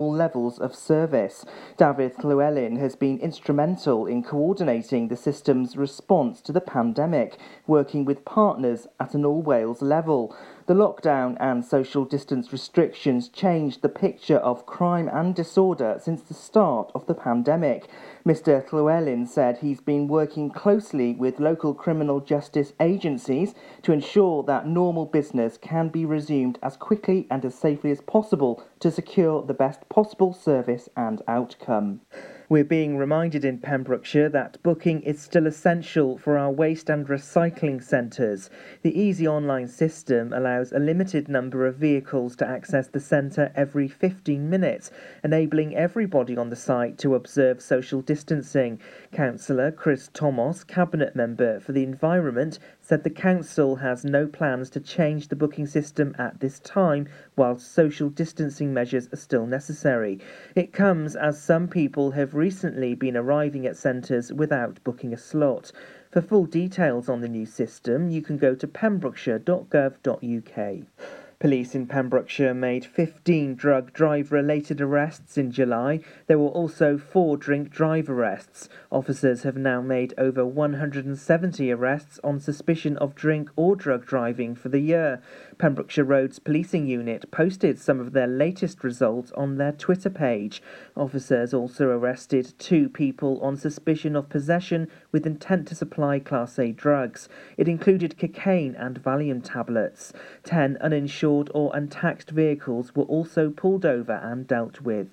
all levels of service. David Llewellyn has been instrumental in coordinating the system's response to the pandemic, working with partners at an all Wales level. The lockdown and social distance restrictions changed the picture of crime and disorder since the start of the pandemic. Mr. Llewellyn said he's been working closely with local criminal justice agencies to ensure that normal business can be resumed as quickly and as safely as possible to secure the best possible service and outcome. We're being reminded in Pembrokeshire that booking is still essential for our waste and recycling centres. The Easy Online system allows a limited number of vehicles to access the centre every 15 minutes, enabling everybody on the site to observe social distancing. Councillor Chris Thomas, Cabinet Member for the Environment, said the council has no plans to change the booking system at this time while social distancing measures are still necessary. It comes as some people have recently been arriving at centres without booking a slot. For full details on the new system, you can go to pembrokeshire.gov.uk. Police in Pembrokeshire made 15 drug drive related arrests in July. There were also four drink drive arrests. Officers have now made over 170 arrests on suspicion of drink or drug driving for the year. Pembrokeshire Roads Policing Unit posted some of their latest results on their Twitter page. Officers also arrested two people on suspicion of possession with intent to supply Class A drugs. It included cocaine and Valium tablets. Ten uninsured or untaxed vehicles were also pulled over and dealt with.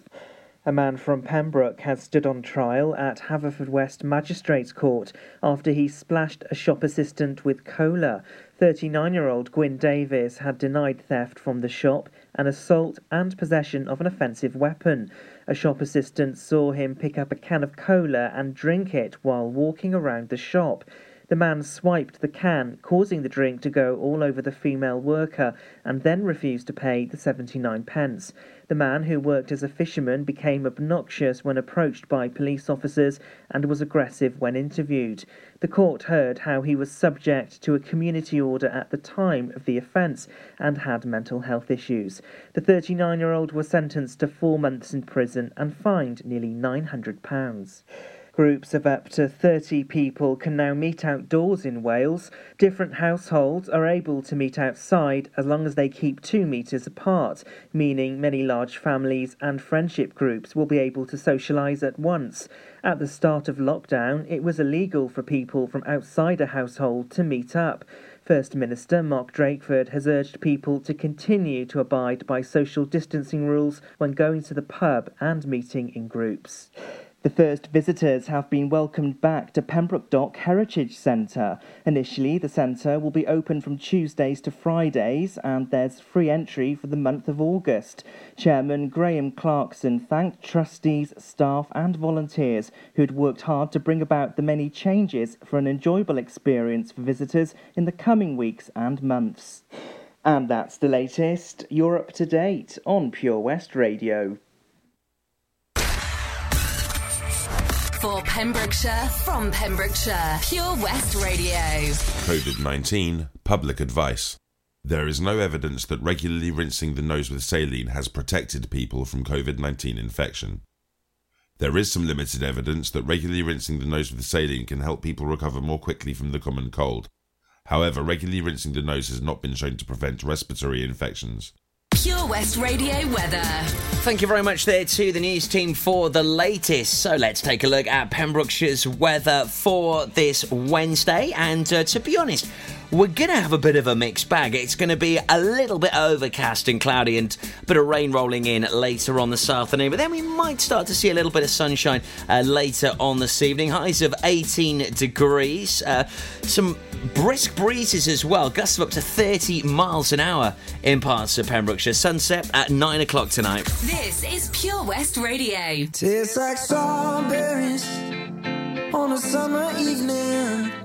A man from Pembroke has stood on trial at Haverfordwest Magistrates Court after he splashed a shop assistant with cola. 39 year old Gwyn Davis had denied theft from the shop, an assault, and possession of an offensive weapon. A shop assistant saw him pick up a can of cola and drink it while walking around the shop. The man swiped the can, causing the drink to go all over the female worker, and then refused to pay the 79 pence. The man, who worked as a fisherman, became obnoxious when approached by police officers and was aggressive when interviewed. The court heard how he was subject to a community order at the time of the offence and had mental health issues. The 39 year old was sentenced to four months in prison and fined nearly £900. Groups of up to 30 people can now meet outdoors in Wales. Different households are able to meet outside as long as they keep two metres apart, meaning many large families and friendship groups will be able to socialise at once. At the start of lockdown, it was illegal for people from outside a household to meet up. First Minister Mark Drakeford has urged people to continue to abide by social distancing rules when going to the pub and meeting in groups. The first visitors have been welcomed back to Pembroke Dock Heritage Centre. Initially, the centre will be open from Tuesdays to Fridays and there's free entry for the month of August. Chairman Graham Clarkson thanked trustees, staff, and volunteers who'd worked hard to bring about the many changes for an enjoyable experience for visitors in the coming weeks and months. And that's the latest. You're up to date on Pure West Radio. For Pembrokeshire, from Pembrokeshire, Pure West Radio. COVID 19 Public Advice. There is no evidence that regularly rinsing the nose with saline has protected people from COVID 19 infection. There is some limited evidence that regularly rinsing the nose with saline can help people recover more quickly from the common cold. However, regularly rinsing the nose has not been shown to prevent respiratory infections. Pure West Radio weather. Thank you very much there to the news team for the latest. So let's take a look at Pembrokeshire's weather for this Wednesday. And uh, to be honest, we're going to have a bit of a mixed bag. It's going to be a little bit overcast and cloudy and a bit of rain rolling in later on this afternoon. But then we might start to see a little bit of sunshine uh, later on this evening. Highs of 18 degrees. Uh, some brisk breezes as well. Gusts of up to 30 miles an hour in parts of Pembrokeshire. Sunset at 9 o'clock tonight. This is Pure West Radio. Tastes like strawberries on a summer evening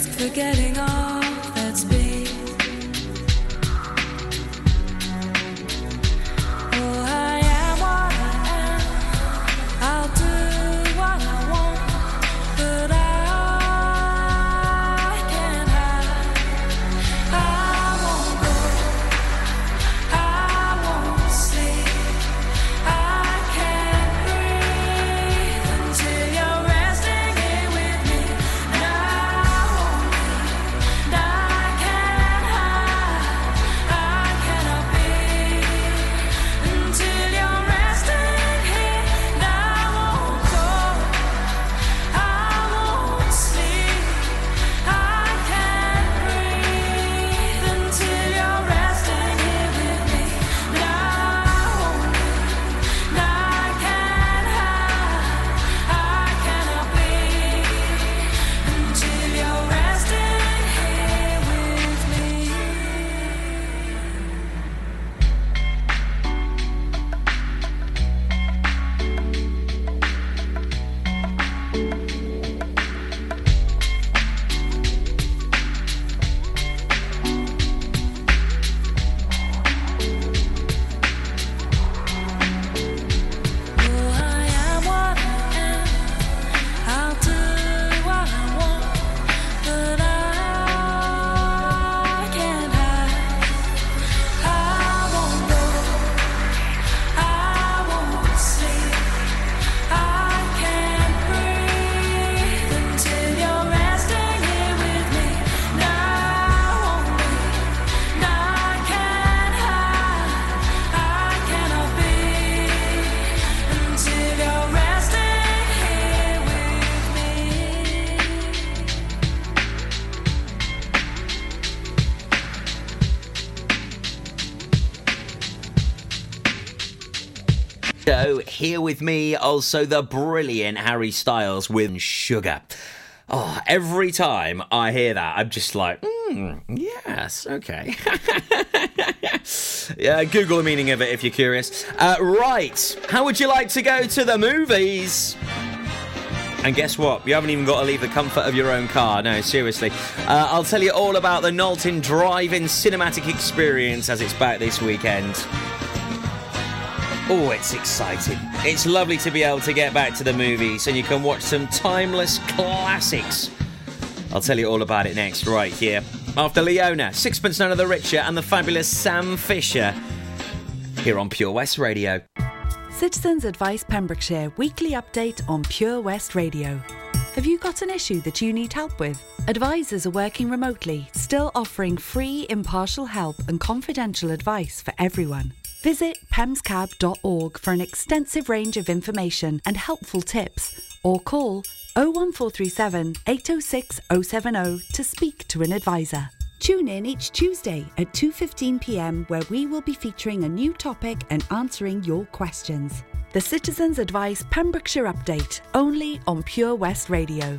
risk forgetting all. Here with me, also the brilliant Harry Styles with Sugar. Oh, every time I hear that, I'm just like, hmm, yes, okay. yeah, Google the meaning of it if you're curious. Uh, right, how would you like to go to the movies? And guess what? You haven't even got to leave the comfort of your own car. No, seriously. Uh, I'll tell you all about the Knowlton Drive-In Cinematic Experience as it's back this weekend. Oh, it's exciting. It's lovely to be able to get back to the movies and you can watch some timeless classics. I'll tell you all about it next, right here. After Leona, Sixpence None of the Richer, and the fabulous Sam Fisher. Here on Pure West Radio. Citizens Advice Pembrokeshire weekly update on Pure West Radio. Have you got an issue that you need help with? Advisors are working remotely, still offering free, impartial help and confidential advice for everyone. Visit pemscab.org for an extensive range of information and helpful tips, or call 01437 806 070 to speak to an advisor. Tune in each Tuesday at 2:15 p.m. where we will be featuring a new topic and answering your questions. The Citizens Advice Pembrokeshire Update, only on Pure West Radio.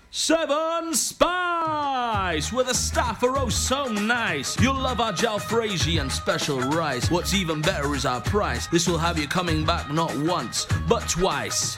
Seven Spice, where the staff are oh so nice. You'll love our jalfrezi and special rice. What's even better is our price. This will have you coming back not once, but twice.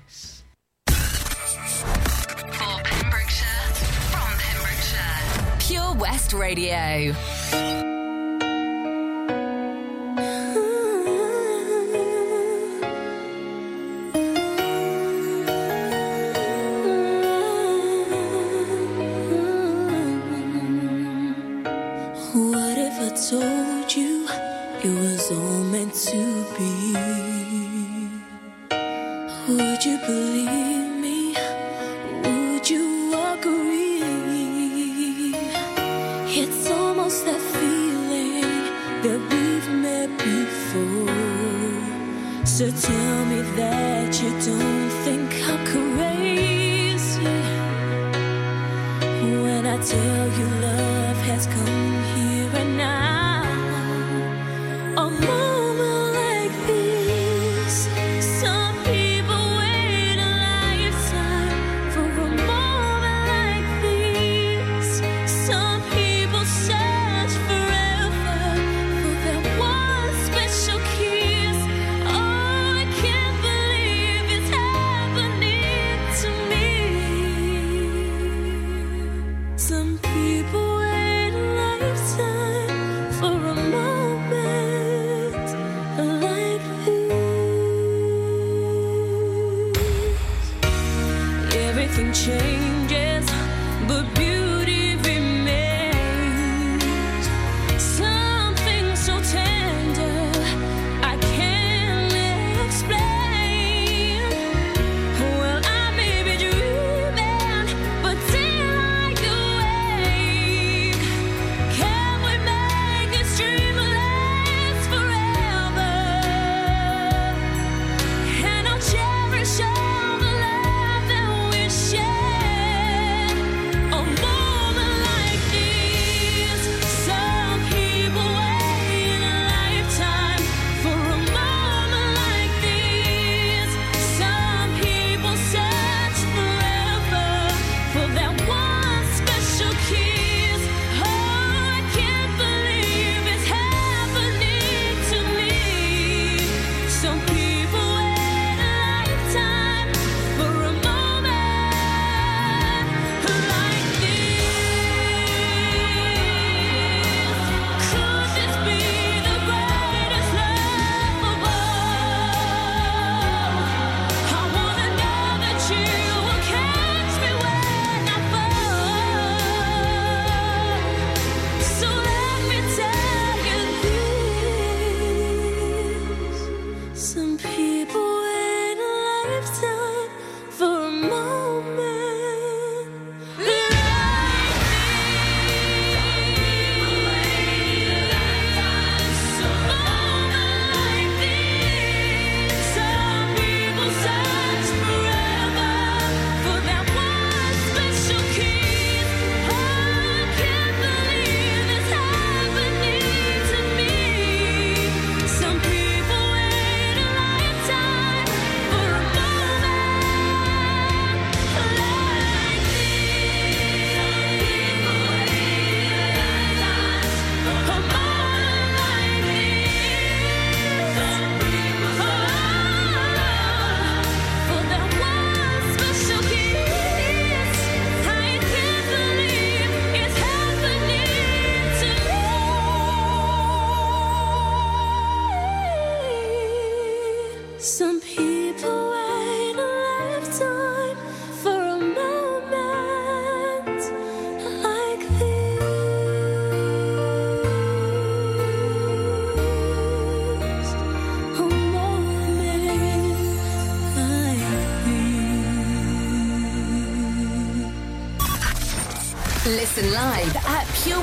Radio. I tell you love has come here and now.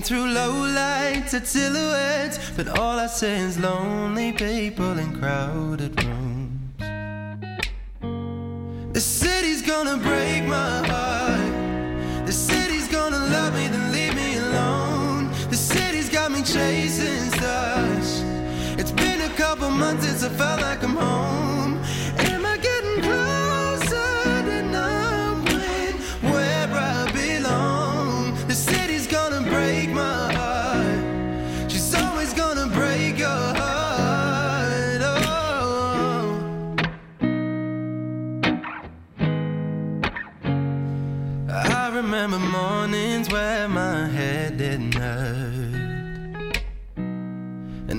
Through low lights at silhouettes, but all I see is lonely people in crowded rooms. The city's gonna break my heart. The city's gonna love me, then leave me alone. The city's got me chasing stars. It's been a couple months since I felt like I'm home.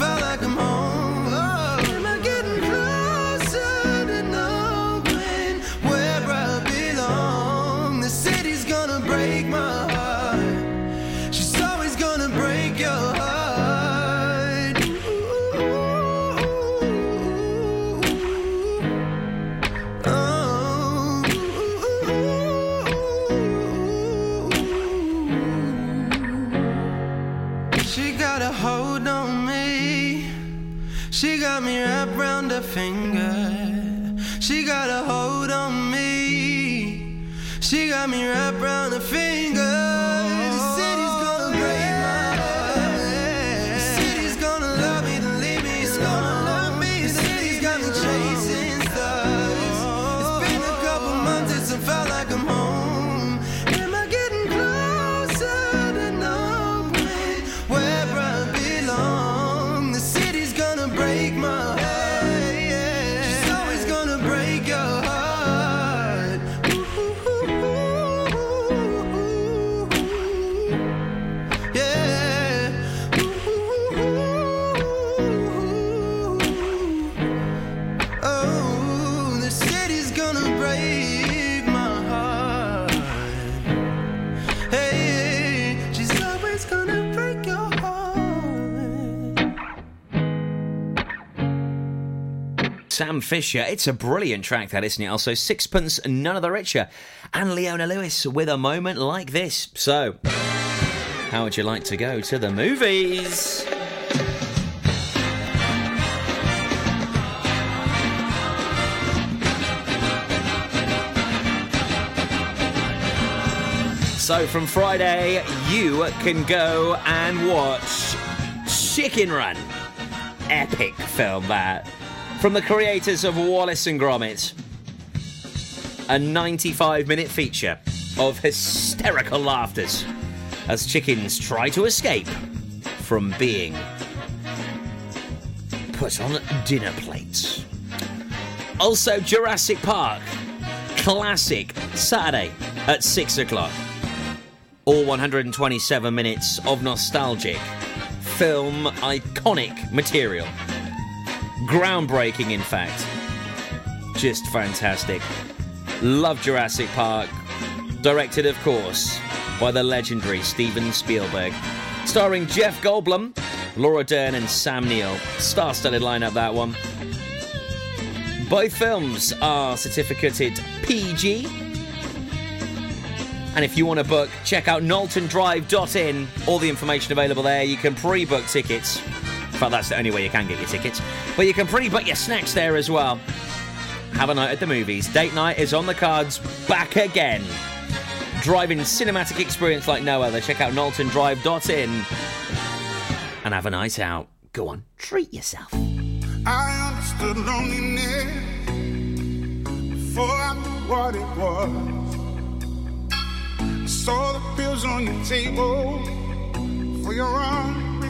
Felt like I'm Sam Fisher. It's a brilliant track, that isn't it? Also, Sixpence, None of the Richer, and Leona Lewis with a moment like this. So, how would you like to go to the movies? So, from Friday, you can go and watch Chicken Run. Epic film, that. From the creators of Wallace and Gromit. A 95 minute feature of hysterical laughters as chickens try to escape from being put on dinner plates. Also, Jurassic Park. Classic. Saturday at 6 o'clock. All 127 minutes of nostalgic, film iconic material. Groundbreaking, in fact. Just fantastic. Love Jurassic Park. Directed, of course, by the legendary Steven Spielberg. Starring Jeff Goldblum, Laura Dern, and Sam Neill. Star studded lineup, that one. Both films are certificated PG. And if you want to book, check out knowltondrive.in. All the information available there. You can pre book tickets. Fact, that's the only way you can get your tickets. But you can pre book your snacks there as well. Have a night at the movies. Date night is on the cards back again. Driving cinematic experience like no other. Check out knowltondrive.in and have a night out. Go on, treat yourself. I understood loneliness before I knew what it was. I saw the pills on your table for your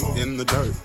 In the dirt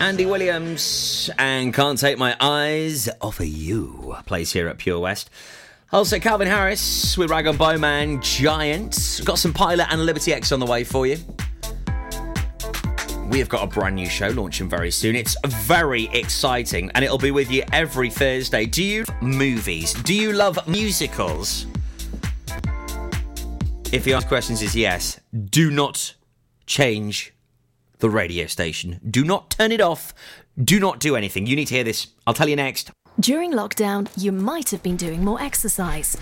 Andy Williams and Can't Take My Eyes Off of You plays here at Pure West. Also, Calvin Harris with Rag'n'Bone Man Giant. Got some Pilot and Liberty X on the way for you. We have got a brand new show launching very soon. It's very exciting and it'll be with you every Thursday. Do you love movies? Do you love musicals? If the answer questions is yes, do not change the radio station. Do not turn it off. Do not do anything. You need to hear this. I'll tell you next. During lockdown, you might have been doing more exercise.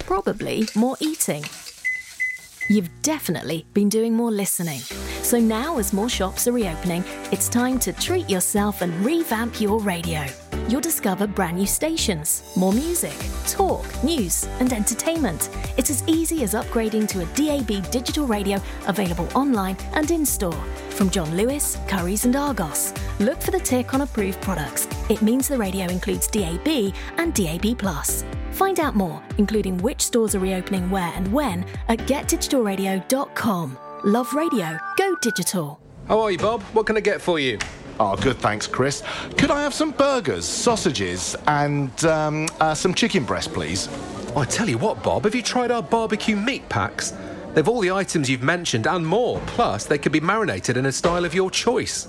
Probably more eating. You've definitely been doing more listening. So now, as more shops are reopening, it's time to treat yourself and revamp your radio. You'll discover brand new stations, more music, talk, news, and entertainment. It's as easy as upgrading to a DAB digital radio available online and in store. From John Lewis, Curry's, and Argos. Look for the tick on approved products. It means the radio includes DAB and DAB. Find out more, including which stores are reopening where and when, at getdigitalradio.com. Love radio, go digital. How are you, Bob? What can I get for you? Oh, good, thanks, Chris. Could I have some burgers, sausages, and um, uh, some chicken breast, please? Oh, I tell you what, Bob, have you tried our barbecue meat packs? They've all the items you've mentioned and more. Plus, they can be marinated in a style of your choice.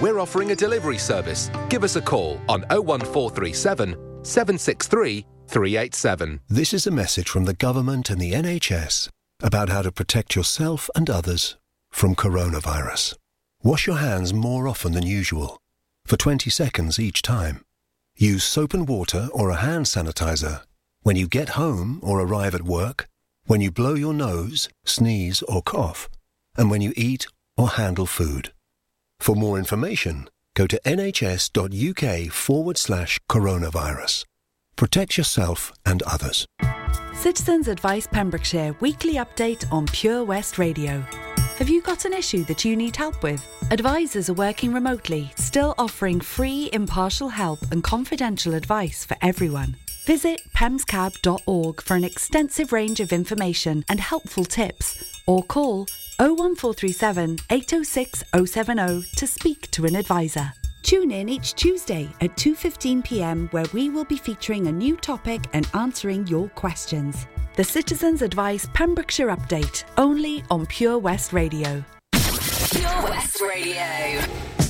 We're offering a delivery service. Give us a call on 01437 763 387. This is a message from the government and the NHS about how to protect yourself and others from coronavirus. Wash your hands more often than usual, for 20 seconds each time. Use soap and water or a hand sanitizer when you get home or arrive at work, when you blow your nose, sneeze or cough, and when you eat or handle food. For more information, go to nhs.uk forward slash coronavirus. Protect yourself and others. Citizens Advice Pembrokeshire weekly update on Pure West Radio. Have you got an issue that you need help with? Advisors are working remotely, still offering free, impartial help and confidential advice for everyone. Visit pemscab.org for an extensive range of information and helpful tips, or call 01437 806 070 to speak to an advisor. Tune in each Tuesday at 2:15 p.m. where we will be featuring a new topic and answering your questions. The Citizens Advice Pembrokeshire Update, only on Pure West Radio. Pure West Radio.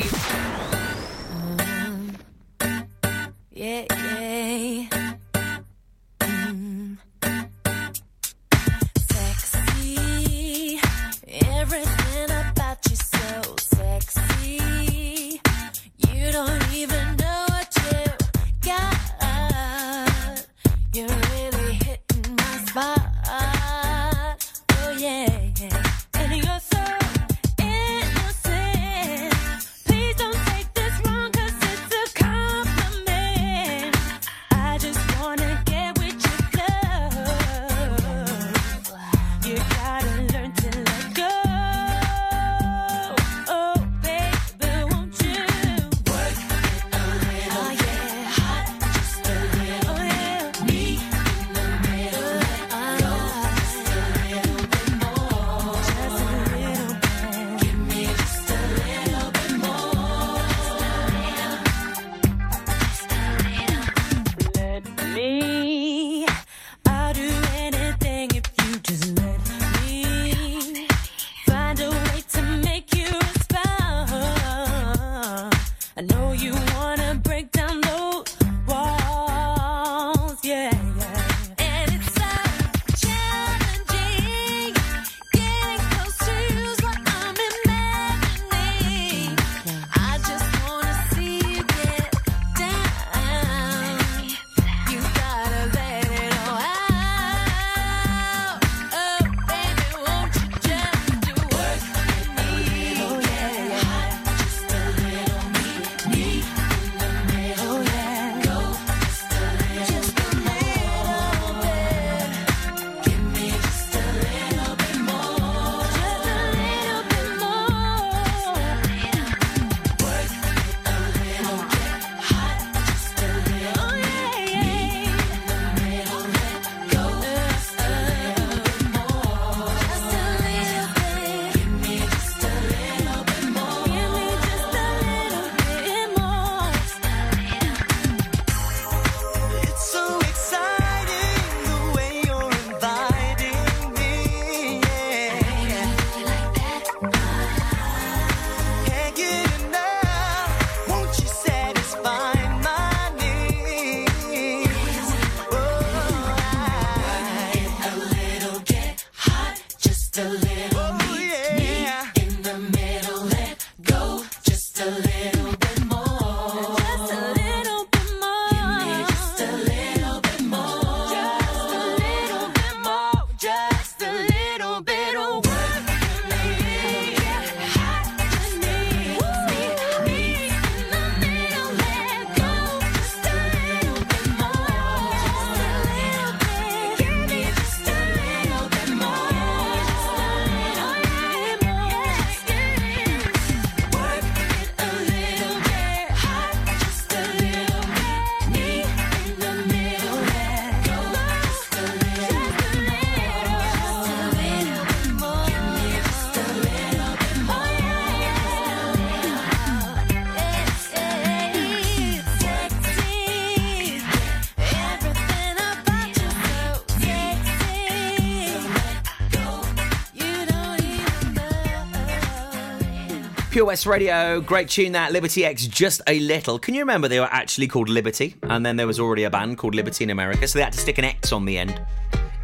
Pure West Radio, great tune that. Liberty X, just a little. Can you remember they were actually called Liberty? And then there was already a band called Liberty in America, so they had to stick an X on the end.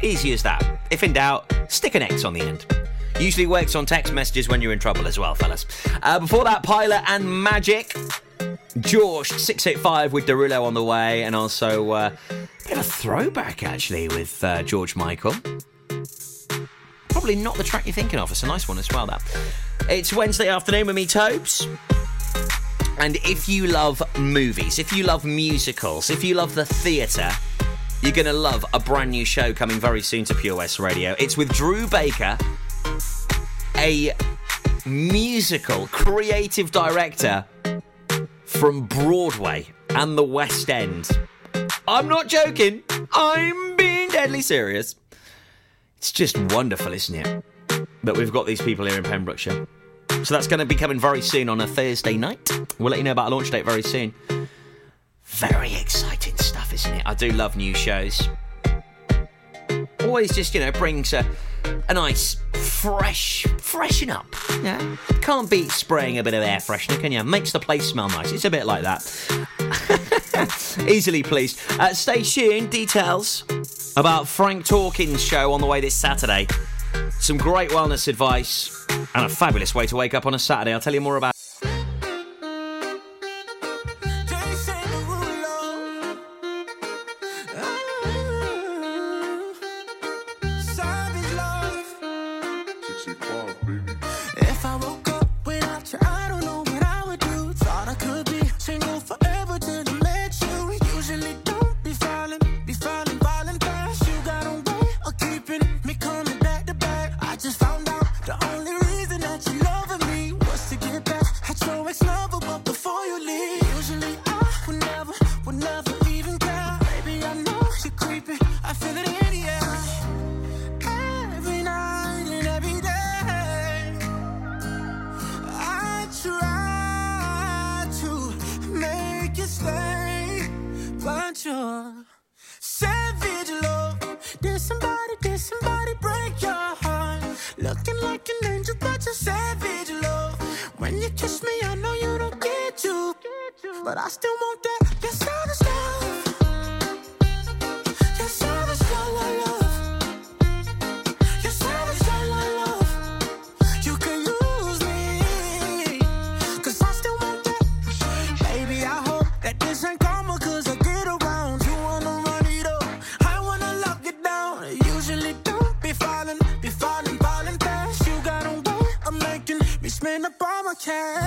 Easy as that. If in doubt, stick an X on the end. Usually works on text messages when you're in trouble as well, fellas. Uh, before that, Pilot and Magic. Jawsh 685 with Derulo on the way, and also uh, a bit of a throwback actually with uh, George Michael. Probably not the track you're thinking of. It's a nice one as well, that. It's Wednesday afternoon with me, Tobes. And if you love movies, if you love musicals, if you love the theatre, you're going to love a brand new show coming very soon to Pure West Radio. It's with Drew Baker, a musical creative director from Broadway and the West End. I'm not joking, I'm being deadly serious. It's just wonderful, isn't it? That we've got these people here in Pembrokeshire. So that's going to be coming very soon on a Thursday night. We'll let you know about a launch date very soon. Very exciting stuff, isn't it? I do love new shows. Always just, you know, brings a, a nice fresh, freshen up. Yeah. Can't beat spraying a bit of air freshener, can you? Makes the place smell nice. It's a bit like that. Easily pleased. Uh, stay tuned. Details about Frank Talkins' show on the way this Saturday. Some great wellness advice and a fabulous way to wake up on a Saturday. I'll tell you more about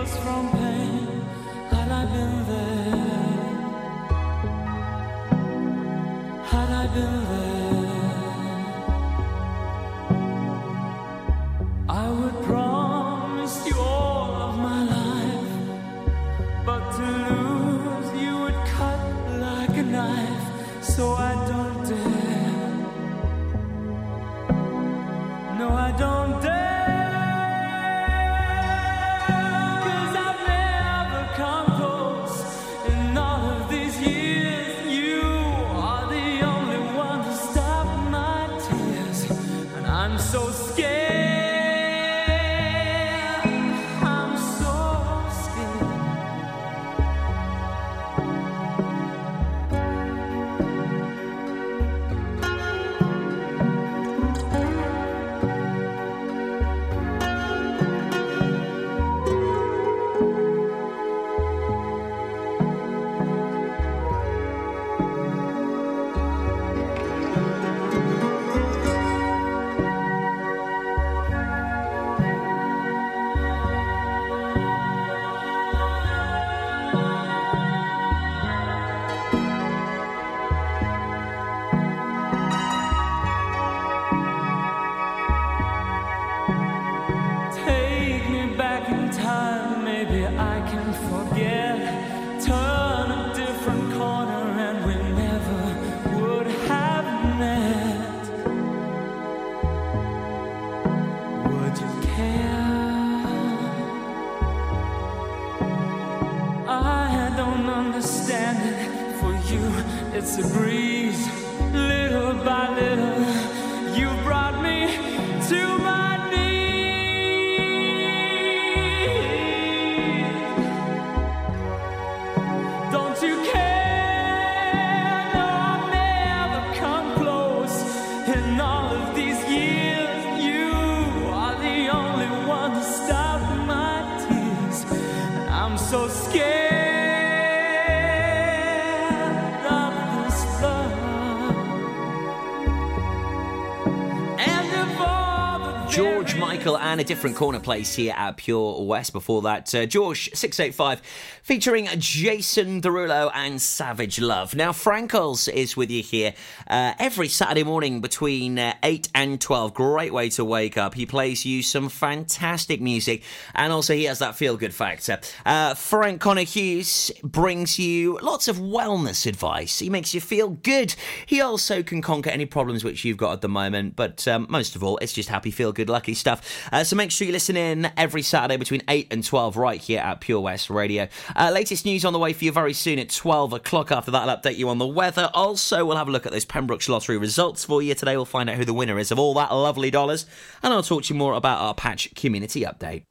us from pain. Had I been there, had I been there. And a different corner place here at Pure West. Before that, uh, Jawsh 685 featuring Jason Derulo and Savage Love. Now, Frankles is with you here uh, every Saturday morning between uh, 8 and 12. Great way to wake up. He plays you some fantastic music and also he has that feel good factor. Uh, Frank Connor Hughes brings you lots of wellness advice. He makes you feel good. He also can conquer any problems which you've got at the moment, but um, most of all, it's just happy, feel good, lucky stuff. Uh, so make sure you listen in every Saturday between 8 and 12 right here at Pure West Radio. Uh, latest news on the way for you very soon at 12 o'clock. After that, I'll update you on the weather. Also, we'll have a look at those Pembrokeshire Lottery results for you. Today, we'll find out who the winner is of all that lovely dollars, and I'll talk to you more about our patch community update.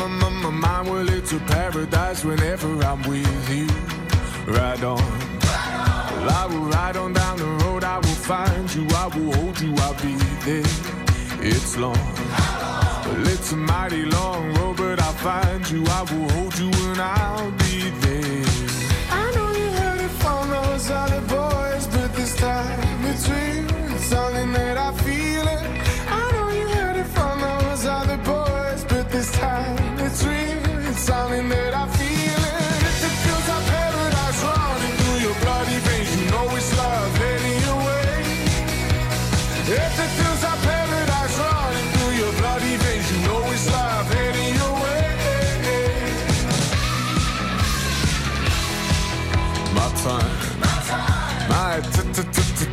my, my, my mind, well, it's a paradise whenever I'm with you. Ride on. Well, I will ride on down the road, I will find you, I will hold you, I'll be there. It's long. Well, it's a mighty long road, but I'll find you, I will hold you, and I'll be there. I know you heard it from those other boys, but this time between.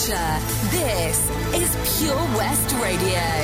culture. This is Pure West Radio.